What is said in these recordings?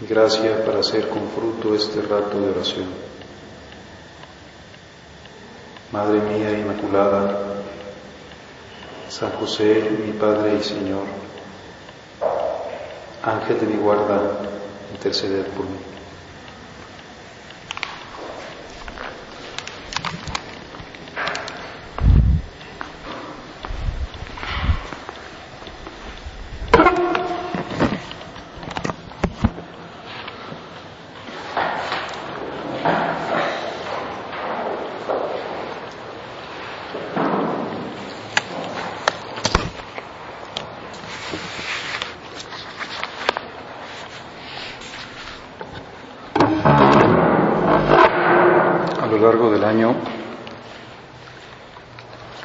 gracia para hacer con fruto este rato de oración. Madre mía Inmaculada, San José, mi Padre y Señor, Ángel de mi guarda, interceded por mí.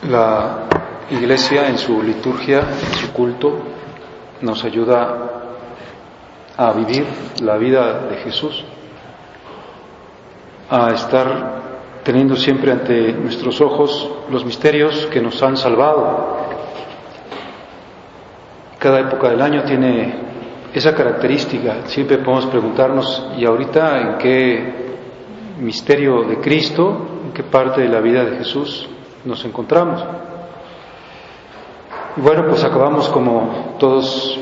La Iglesia en su liturgia, en su culto, nos ayuda a vivir la vida de Jesús, a estar teniendo siempre ante nuestros ojos los misterios que nos han salvado. Cada época del año tiene esa característica. Siempre podemos preguntarnos, ¿y ahorita en qué misterio de Cristo, en qué parte de la vida de Jesús nos encontramos. Y bueno, pues acabamos como todos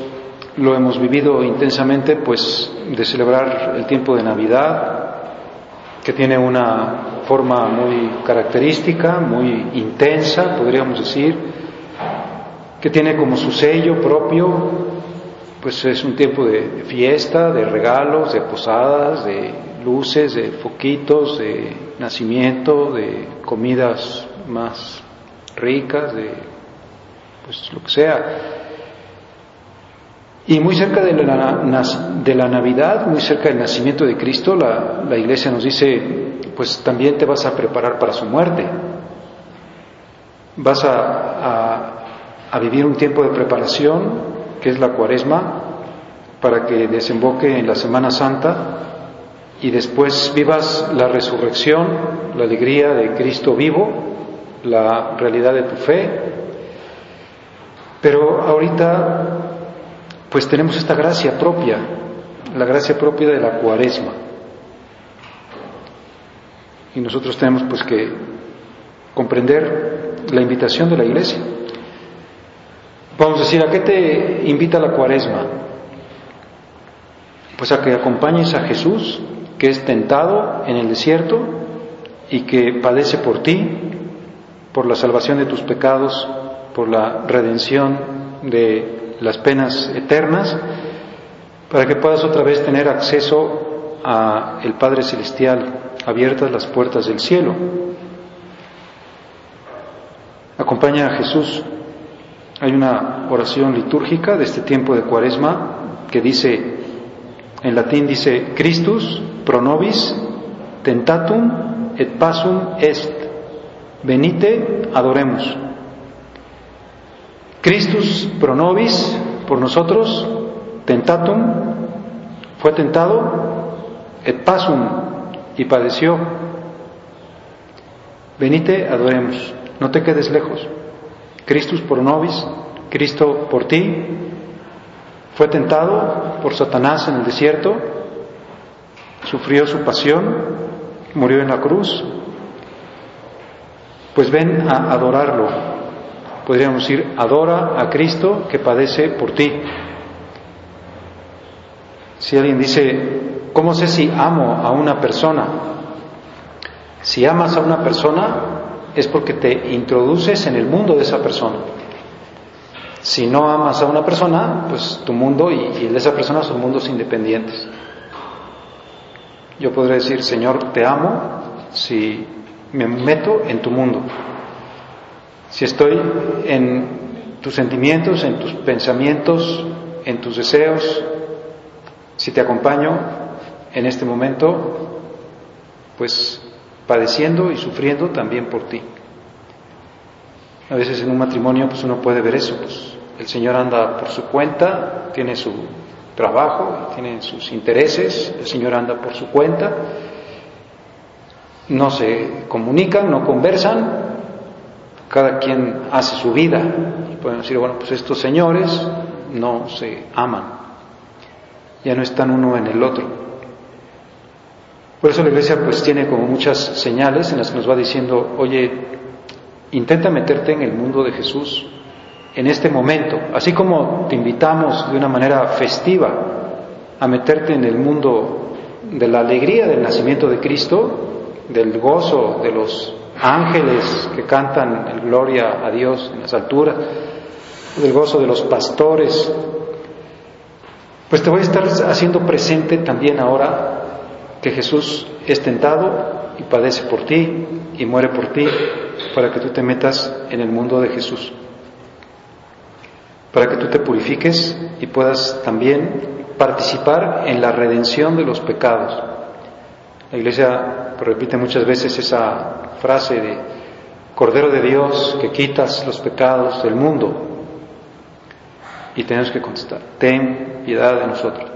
lo hemos vivido intensamente, pues de celebrar el tiempo de Navidad, que tiene una forma muy característica, muy intensa, podríamos decir, que tiene como su sello propio, pues es un tiempo de fiesta, de regalos, de posadas, de luces, de foquitos, de nacimiento, de comidas más ricas, de pues lo que sea. Y muy cerca de la, de la Navidad, muy cerca del nacimiento de Cristo, la, la iglesia nos dice, pues también te vas a preparar para su muerte. Vas a, a vivir un tiempo de preparación, que es la cuaresma, para que desemboque en la Semana Santa y después vivas la resurrección, la alegría de Cristo vivo la realidad de tu fe. Pero ahorita pues tenemos esta gracia propia, la gracia propia de la cuaresma. Y nosotros tenemos pues que comprender la invitación de la iglesia. Vamos a decir, ¿a qué te invita la cuaresma? Pues a que acompañes a Jesús, que es tentado en el desierto y que padece por ti, por la salvación de tus pecados, por la redención de las penas eternas, para que puedas otra vez tener acceso a el Padre Celestial, abiertas las puertas del cielo. Acompaña a Jesús. Hay una oración litúrgica de este tiempo de Cuaresma que dice, en latín dice, Christus pro nobis tentatum et pasum est Venite, adoremos. Christus pro nobis, por nosotros, tentatum, fue tentado, et pasum, y padeció. Venite, adoremos. No te quedes lejos. Christus pro nobis, Cristo por ti, fue tentado por Satanás en el desierto, sufrió su pasión, murió en la cruz, pues ven a adorarlo. Podríamos decir, adora a Cristo que padece por ti. Si alguien dice, ¿cómo sé si amo a una persona? Si amas a una persona es porque te introduces en el mundo de esa persona. Si no amas a una persona, pues tu mundo y, el de esa persona son mundos independientes. Yo podría decir, Señor, te amo si me meto en tu mundo. Si estoy en tus sentimientos, en tus pensamientos, en tus deseos, si te acompaño en este momento, pues padeciendo y sufriendo también por ti. A veces en un matrimonio pues uno puede ver eso, pues el Señor anda por su cuenta, tiene su trabajo, tiene sus intereses, el Señor anda por su cuenta, no se comunican, no conversan, cada quien hace su vida. Y pueden decir, bueno, pues estos señores no se aman, ya no están uno en el otro. Por eso la iglesia pues tiene como muchas señales en las que nos va diciendo, oye, intenta meterte en el mundo de Jesús en este momento, así como te invitamos de una manera festiva a meterte en el mundo de la alegría del nacimiento de Cristo, del gozo de los ángeles que cantan el gloria a Dios en las alturas, del gozo de los pastores, pues te voy a estar haciendo presente también ahora que Jesús es tentado y padece por ti y muere por ti para que tú te metas en el mundo de Jesús, para que tú te purifiques y puedas también participar en la redención de los pecados. La Iglesia repite muchas veces esa frase de Cordero de Dios que quitas los pecados del mundo. Y tenemos que contestar, ten piedad de nosotros.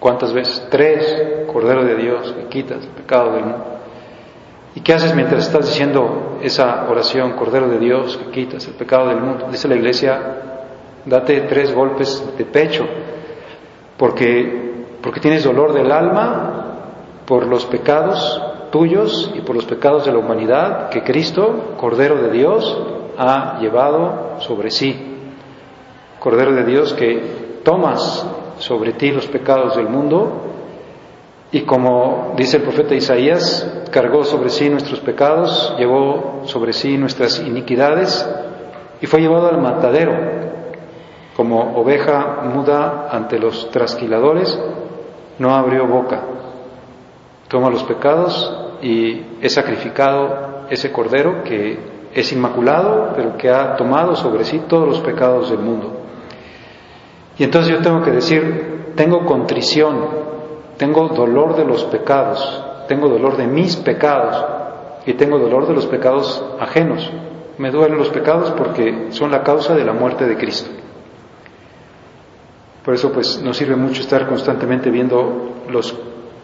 ¿Cuántas veces? Tres, Cordero de Dios que quitas el pecado del mundo. ¿Y qué haces mientras estás diciendo esa oración, Cordero de Dios que quitas el pecado del mundo? Dice la iglesia, date tres golpes de pecho, porque, porque tienes dolor del alma por los pecados tuyos y por los pecados de la humanidad que Cristo, Cordero de Dios, ha llevado sobre sí. Cordero de Dios que tomas sobre ti los pecados del mundo y como dice el profeta Isaías, cargó sobre sí nuestros pecados, llevó sobre sí nuestras iniquidades y fue llevado al matadero como oveja muda ante los trasquiladores, no abrió boca toma los pecados y es sacrificado ese cordero que es inmaculado, pero que ha tomado sobre sí todos los pecados del mundo. Y entonces yo tengo que decir, tengo contrición, tengo dolor de los pecados, tengo dolor de mis pecados y tengo dolor de los pecados ajenos. Me duelen los pecados porque son la causa de la muerte de Cristo. Por eso pues nos sirve mucho estar constantemente viendo los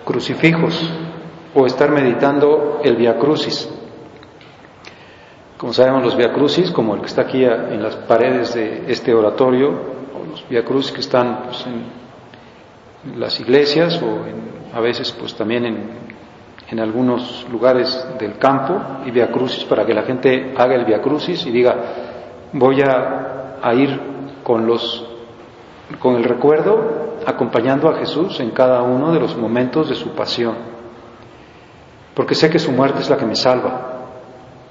crucifijos o estar meditando el Via Crucis. Como sabemos, los Via Crucis, como el que está aquí en las paredes de este oratorio, o los Via Crucis que están pues, en las iglesias o a veces pues también en, en, algunos lugares del campo, y Via Crucis para que la gente haga el Via Crucis y diga, voy a, a ir con los con el recuerdo acompañando a Jesús en cada uno de los momentos de su pasión. Porque sé que su muerte es la que me salva,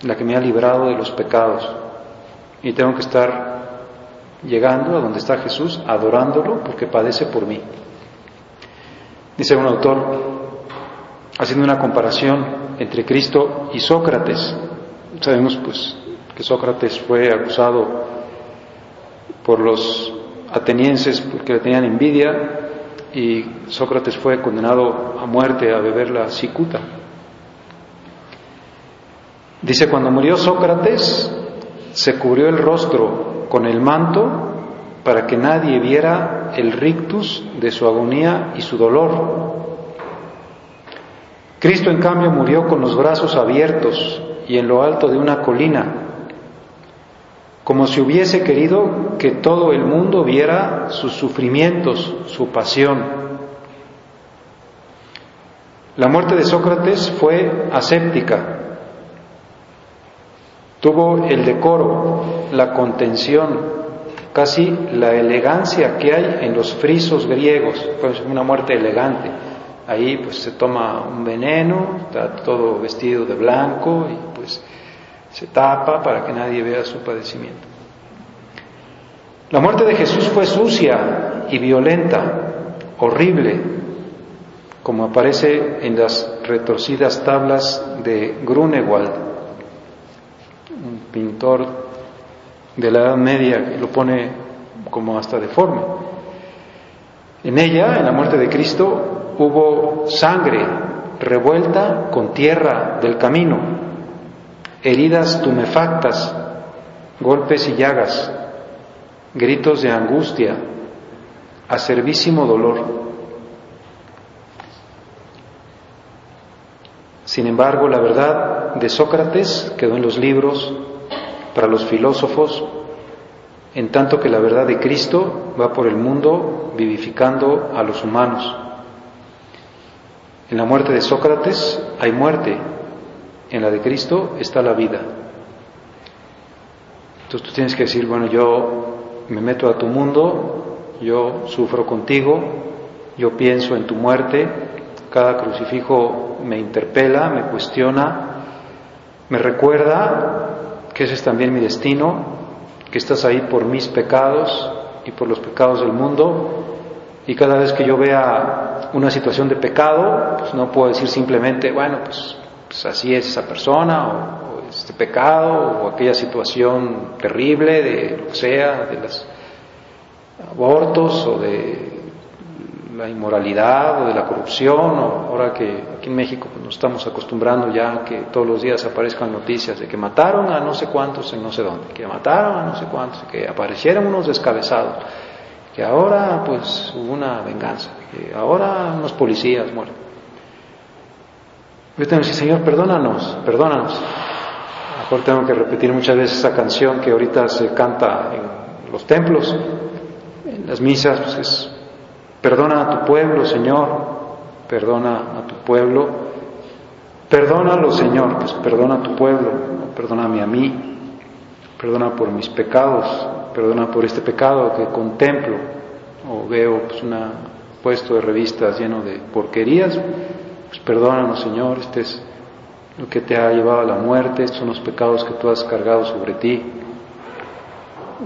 la que me ha librado de los pecados. Y tengo que estar llegando a donde está Jesús, adorándolo, porque padece por mí. Dice un autor, haciendo una comparación entre Cristo y Sócrates. Sabemos pues que Sócrates fue acusado por los atenienses porque le tenían envidia y Sócrates fue condenado a muerte a beber la cicuta. Dice, cuando murió Sócrates, se cubrió el rostro con el manto para que nadie viera el rictus de su agonía y su dolor. Cristo, en cambio, murió con los brazos abiertos y en lo alto de una colina como si hubiese querido que todo el mundo viera sus sufrimientos, su pasión. La muerte de Sócrates fue aséptica, tuvo el decoro, la contención, casi la elegancia que hay en los frisos griegos, fue una muerte elegante. Ahí pues se toma un veneno, está todo vestido de blanco y pues se tapa para que nadie vea su padecimiento. La muerte de Jesús fue sucia y violenta, horrible, como aparece en las retorcidas tablas de Grunewald, un pintor de la Edad Media que lo pone como hasta deforme. En ella, en la muerte de Cristo, hubo sangre, revuelta con tierra del camino, heridas tumefactas, golpes y llagas, gritos de angustia, acervísimo dolor. Sin embargo, la verdad de Sócrates quedó en los libros para los filósofos, en tanto que la verdad de Cristo va por el mundo vivificando a los humanos. En la muerte de Sócrates hay muerte, en la de Cristo está la vida. Entonces tú tienes que decir, bueno, yo me meto a tu mundo, yo sufro contigo, yo pienso en tu muerte, cada crucifijo me interpela, me cuestiona, me recuerda que ese es también mi destino, que estás ahí por mis pecados y por los pecados del mundo, y cada vez que yo vea una situación de pecado, pues no puedo decir simplemente, bueno, pues, pues así es esa persona, o, este pecado, o aquella situación terrible de lo que sea, de los abortos, o de la inmoralidad o de la corrupción, o ahora que aquí en México pues, nos estamos acostumbrando ya que todos los días aparezcan noticias de que mataron a no sé cuántos en no sé dónde, que mataron a no sé cuántos, que aparecieron unos descabezados, que ahora pues hubo una venganza, que ahora unos policías mueren. Yo tengo que decir, Señor, perdónanos, perdónanos. Mejor tengo que repetir muchas veces esa canción que ahorita se canta en los templos, en las misas, pues es Perdona a tu pueblo, Señor, perdona a tu pueblo, perdónalo, Señor, pues perdona a tu pueblo, perdóname a mí, perdona por mis pecados, perdona por este pecado que contemplo o veo pues una puesto de revistas lleno de porquerías, pues perdónanos, Señor, este es lo que te ha llevado a la muerte, estos son los pecados que tú has cargado sobre ti.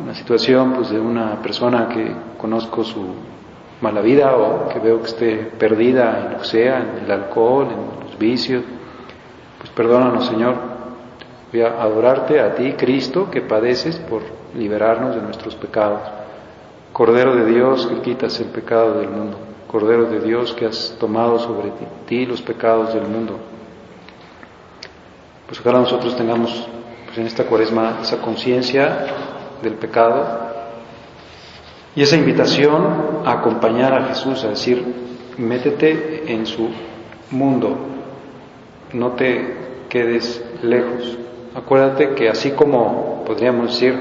Una situación pues de una persona que conozco su mala vida o que veo que esté perdida en lo que sea, en el alcohol, en los vicios, pues perdónanos Señor. Voy a adorarte a ti, Cristo, que padeces por liberarnos de nuestros pecados. Cordero de Dios que quitas el pecado del mundo. Cordero de Dios que has tomado sobre ti, los pecados del mundo. Pues ojalá nosotros tengamos pues en esta cuaresma esa conciencia del pecado y esa invitación a acompañar a Jesús, a decir, métete en su mundo, no te quedes lejos. Acuérdate que así como podríamos decir,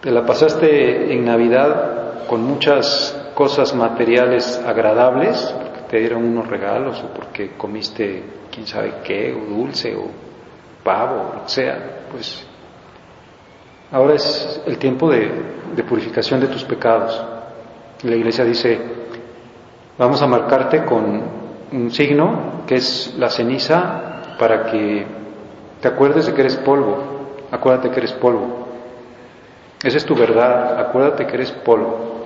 te la pasaste en Navidad con muchas cosas materiales agradables, porque te dieron unos regalos o porque comiste quién sabe qué, o dulce, o pavo, o lo que sea, pues Ahora es el tiempo de, purificación de tus pecados. La iglesia dice, vamos a marcarte con un signo que es la ceniza para que te acuerdes de que eres polvo. Acuérdate que eres polvo. Esa es tu verdad. Acuérdate que eres polvo.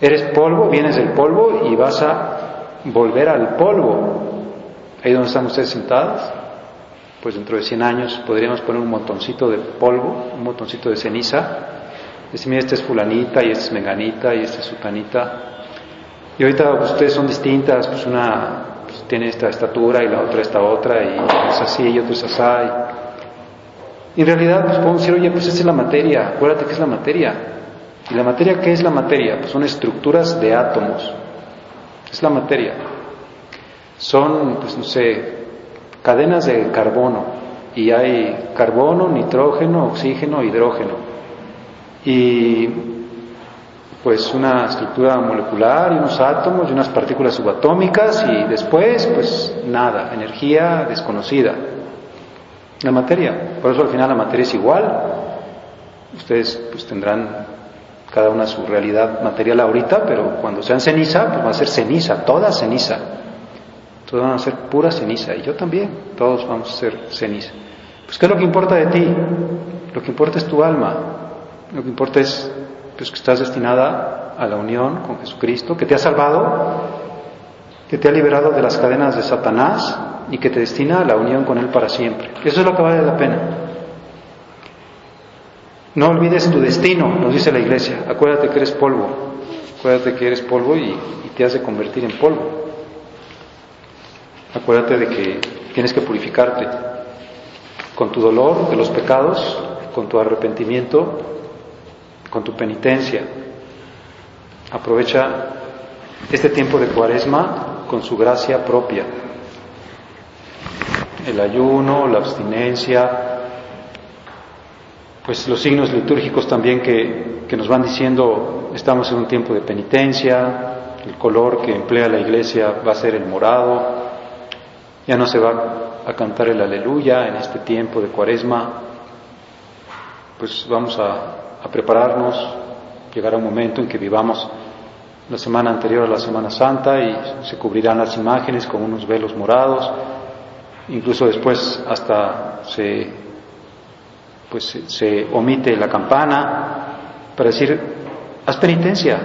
Eres polvo, vienes del polvo y vas a volver al polvo. Ahí donde están ustedes sentados pues dentro de 100 años podríamos poner un montoncito de polvo, un montoncito de ceniza, decir, mira, es fulanita y este es menganita y este es sutanita. Y ahorita pues, ustedes son distintas, pues una pues, tiene esta estatura y la otra esta otra y es así y otro es así. Y en realidad pues podemos decir, oye, pues esa es la materia, acuérdate que es la materia. ¿Y la materia qué es la materia? Pues son estructuras de átomos. Es la materia. Son, pues no sé, cadenas de carbono y hay carbono, nitrógeno, oxígeno, hidrógeno. Y pues una estructura molecular y unos átomos y unas partículas subatómicas y después pues nada, energía desconocida. La materia, por eso al final la materia es igual. Ustedes pues tendrán cada una su realidad material ahorita, pero cuando sean ceniza, pues va a ser ceniza, toda ceniza todos van a ser pura ceniza, y yo también, todos vamos a ser ceniza. Pues ¿qué es lo que importa de ti? Lo que importa es tu alma, lo que importa es pues, que estás destinada a la unión con Jesucristo, que te ha salvado, que te ha liberado de las cadenas de Satanás y que te destina a la unión con Él para siempre. Eso es lo que vale la pena. No olvides tu destino, nos dice la iglesia. Acuérdate que eres polvo. Acuérdate que eres polvo y, y te has de convertir en polvo. Acuérdate de que tienes que purificarte con tu dolor de los pecados, con tu arrepentimiento, con tu penitencia. Aprovecha este tiempo de cuaresma con su gracia propia. El ayuno, la abstinencia, pues los signos litúrgicos también que, que nos van diciendo estamos en un tiempo de penitencia, el color que emplea la iglesia va a ser el morado, ya no se va a cantar el aleluya en este tiempo de cuaresma, pues vamos a, a prepararnos, llegará un momento en que vivamos la semana anterior a la Semana Santa y se cubrirán las imágenes con unos velos morados, incluso después hasta se, pues, se omite la campana para decir, haz penitencia,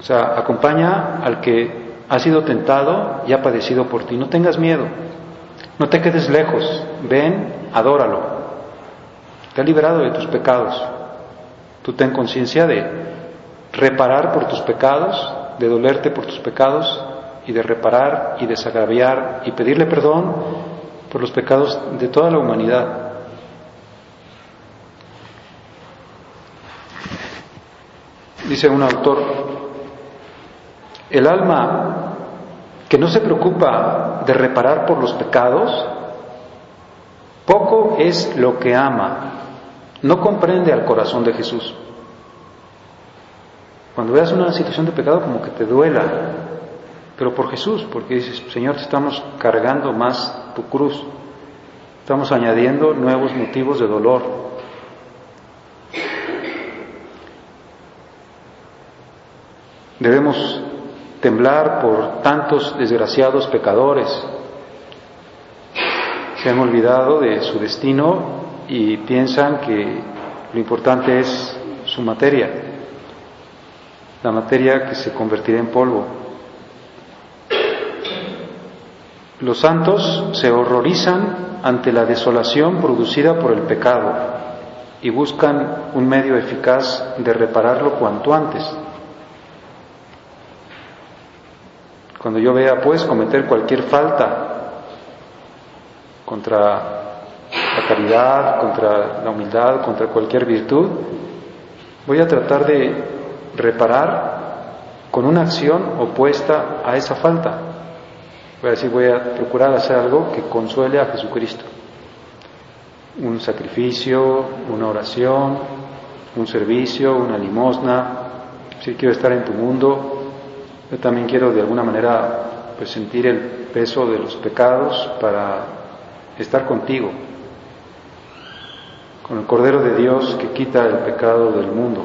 o sea, acompaña al que ha sido tentado y ha padecido por ti. No tengas miedo, no te quedes lejos, ven, adóralo. Te ha liberado de tus pecados. Tú ten conciencia de reparar por tus pecados, de dolerte por tus pecados y de reparar y desagraviar y pedirle perdón por los pecados de toda la humanidad. Dice un autor, el alma que no se preocupa de reparar por los pecados, poco es lo que ama, no comprende al corazón de Jesús. Cuando veas una situación de pecado como que te duela, pero por Jesús, porque dices, Señor, te estamos cargando más tu cruz, estamos añadiendo nuevos motivos de dolor. Debemos temblar por tantos desgraciados pecadores. Se han olvidado de su destino y piensan que lo importante es su materia, la materia que se convertirá en polvo. Los santos se horrorizan ante la desolación producida por el pecado y buscan un medio eficaz de repararlo cuanto antes. Cuando yo vea pues cometer cualquier falta contra la caridad, contra la humildad, contra cualquier virtud, voy a tratar de reparar con una acción opuesta a esa falta. Voy a decir, voy a procurar hacer algo que consuele a Jesucristo. Un sacrificio, una oración, un servicio, una limosna. Si quiero estar en tu mundo, yo también quiero de alguna manera pues sentir el peso de los pecados para estar contigo, con el Cordero de Dios que quita el pecado del mundo.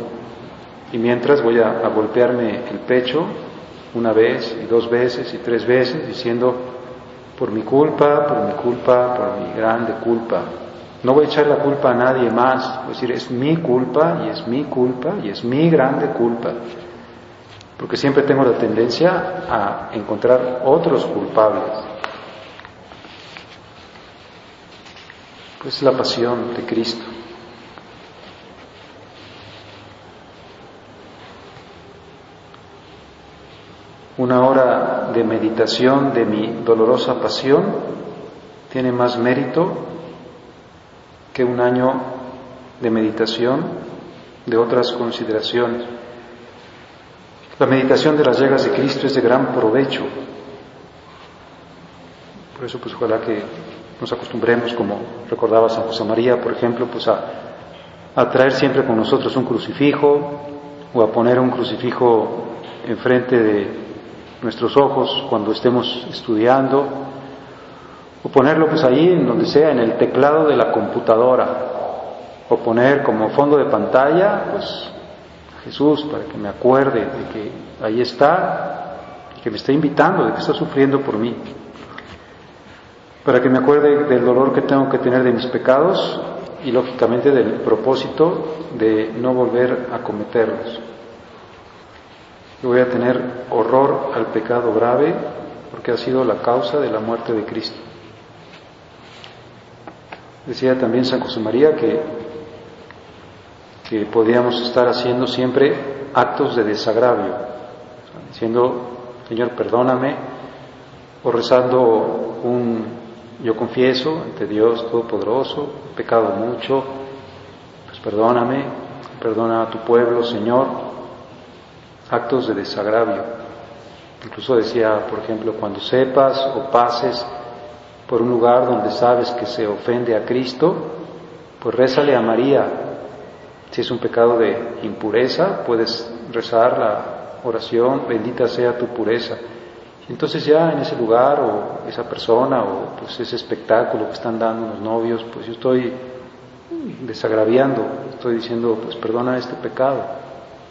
Y mientras voy a, a golpearme el pecho una vez y dos veces y tres veces diciendo, por mi culpa, por mi culpa, por mi grande culpa. No voy a echar la culpa a nadie más, voy a decir, es mi culpa y es mi culpa y es mi grande culpa porque siempre tengo la tendencia a encontrar otros culpables. Pues es la pasión de Cristo. Una hora de meditación de mi dolorosa pasión tiene más mérito que un año de meditación de otras consideraciones. La meditación de las llagas de Cristo es de gran provecho. Por eso, pues ojalá que nos acostumbremos, como recordaba San José María, por ejemplo, pues a, traer siempre con nosotros un crucifijo o a poner un crucifijo enfrente de nuestros ojos cuando estemos estudiando, o ponerlo pues ahí en donde sea, en el teclado de la computadora, o poner como fondo de pantalla, pues Jesús para que me acuerde de que ahí está, que me está invitando, de que está sufriendo por mí, para que me acuerde del dolor que tengo que tener de mis pecados y lógicamente del propósito de no volver a cometerlos. Yo voy a tener horror al pecado grave porque ha sido la causa de la muerte de Cristo. Decía también San José María que que podíamos estar haciendo siempre actos de desagravio, diciendo, Señor, perdóname, o rezando un yo confieso ante Dios Todopoderoso, he pecado mucho, pues perdóname, perdona a tu pueblo, Señor, actos de desagravio. Incluso decía, por ejemplo, cuando sepas o pases por un lugar donde sabes que se ofende a Cristo, pues rézale a María. Si es un pecado de impureza, puedes rezar la oración, bendita sea tu pureza. Entonces ya en ese lugar o esa persona o pues ese espectáculo que están dando los novios, pues yo estoy desagraviando, estoy diciendo, pues perdona este pecado.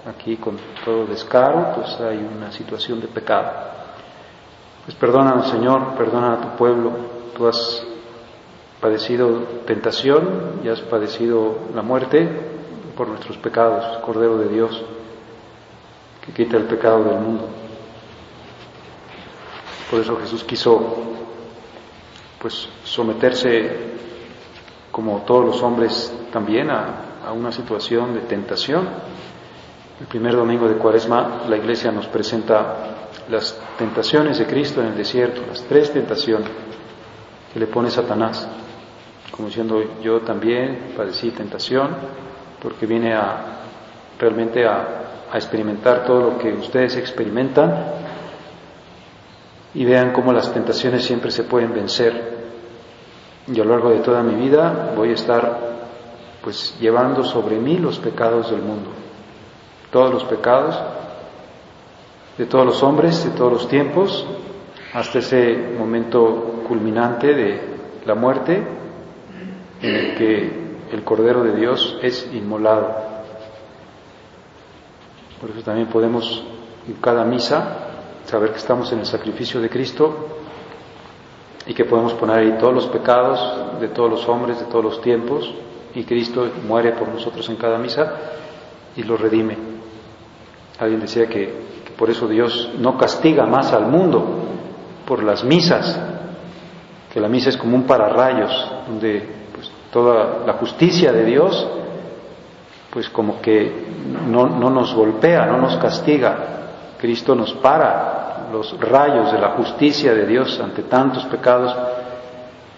Aquí con todo descaro, pues hay una situación de pecado. Pues perdónanos Señor, perdona a tu pueblo, tú has padecido tentación y has padecido la muerte por nuestros pecados, Cordero de Dios, que quita el pecado del mundo. Por eso Jesús quiso pues someterse como todos los hombres también a, a, una situación de tentación. El primer domingo de Cuaresma la Iglesia nos presenta las tentaciones de Cristo en el desierto, las tres tentaciones que le pone Satanás, como diciendo yo también padecí tentación, porque viene a realmente a, a experimentar todo lo que ustedes experimentan y vean cómo las tentaciones siempre se pueden vencer. Y a lo largo de toda mi vida voy a estar pues llevando sobre mí los pecados del mundo, todos los pecados de todos los hombres, de todos los tiempos, hasta ese momento culminante de la muerte en el que el Cordero de Dios es inmolado. Por eso también podemos en cada misa saber que estamos en el sacrificio de Cristo y que podemos poner ahí todos los pecados de todos los hombres, de todos los tiempos, y Cristo muere por nosotros en cada misa y los redime. Alguien decía que, que por eso Dios no castiga más al mundo por las misas, que la misa es como un pararrayos, donde toda la justicia de Dios, pues como que no, no nos golpea, no nos castiga, Cristo nos para los rayos de la justicia de Dios ante tantos pecados,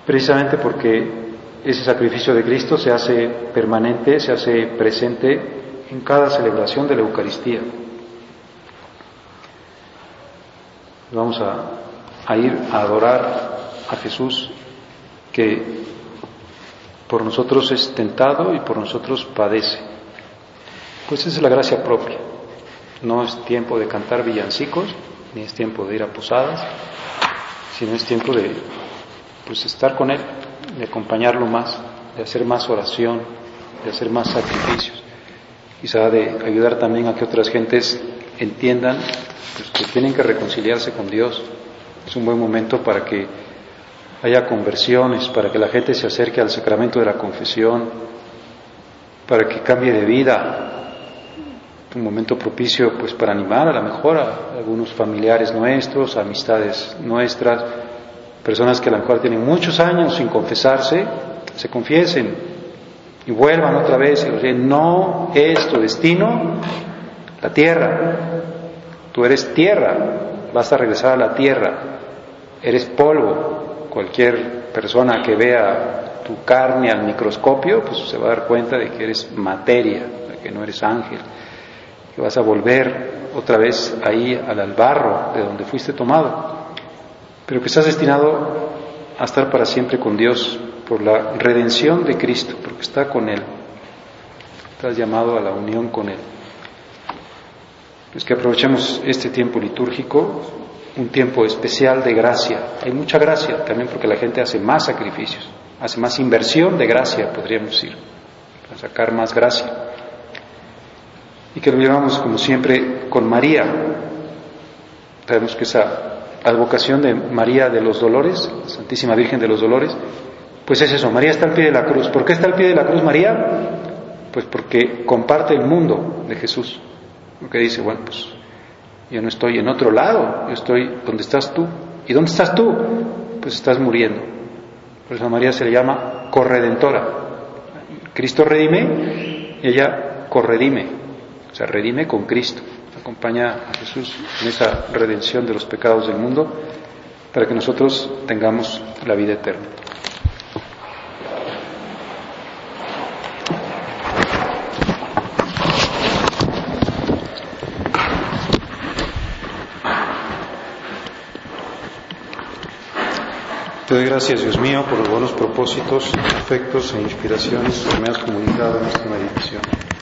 precisamente porque ese sacrificio de Cristo se hace permanente, se hace presente en cada celebración de la Eucaristía. Vamos a, a ir a adorar a Jesús que por nosotros es tentado y por nosotros padece. Pues esa es la gracia propia. No es tiempo de cantar villancicos, ni es tiempo de ir a posadas, sino es tiempo de pues estar con Él, de acompañarlo más, de hacer más oración, de hacer más sacrificios. Quizá de ayudar también a que otras gentes entiendan pues, que tienen que reconciliarse con Dios. Es un buen momento para que haya conversiones, para que la gente se acerque al sacramento de la confesión, para que cambie de vida, un momento propicio pues para animar a lo mejor a algunos familiares nuestros, amistades nuestras, personas que a lo mejor tienen muchos años sin confesarse, se confiesen y vuelvan otra vez y digan, no es tu destino la tierra, tú eres tierra, vas a regresar a la tierra, eres polvo, cualquier persona que vea tu carne al microscopio, pues se va a dar cuenta de que eres materia, de que no eres ángel que vas a volver otra vez ahí al barro de donde fuiste tomado, pero que estás destinado a estar para siempre con Dios por la redención de Cristo, porque está con Él. Estás llamado a la unión con Él. Pues que aprovechemos este tiempo litúrgico, un tiempo especial de gracia. Hay mucha gracia también porque la gente hace más sacrificios, hace más inversión de gracia, podríamos decir, para sacar más gracia y que lo llevamos como siempre con María. Sabemos que esa advocación de María de los Dolores, Santísima Virgen de los Dolores, pues es eso, María está al pie de la cruz. ¿Por qué está al pie de la cruz María? Pues porque comparte el mundo de Jesús. Lo que dice, bueno, pues yo no estoy en otro lado, yo estoy donde estás tú. ¿Y dónde estás tú? Pues estás muriendo. Por eso María se le llama corredentora. Cristo redime y ella corredime. O sea, redime con Cristo, acompaña a Jesús en esa redención de los pecados del mundo para que nosotros tengamos la vida eterna. Te doy gracias, Dios mío, por los buenos propósitos, afectos e inspiraciones que me has comunicado en esta meditación.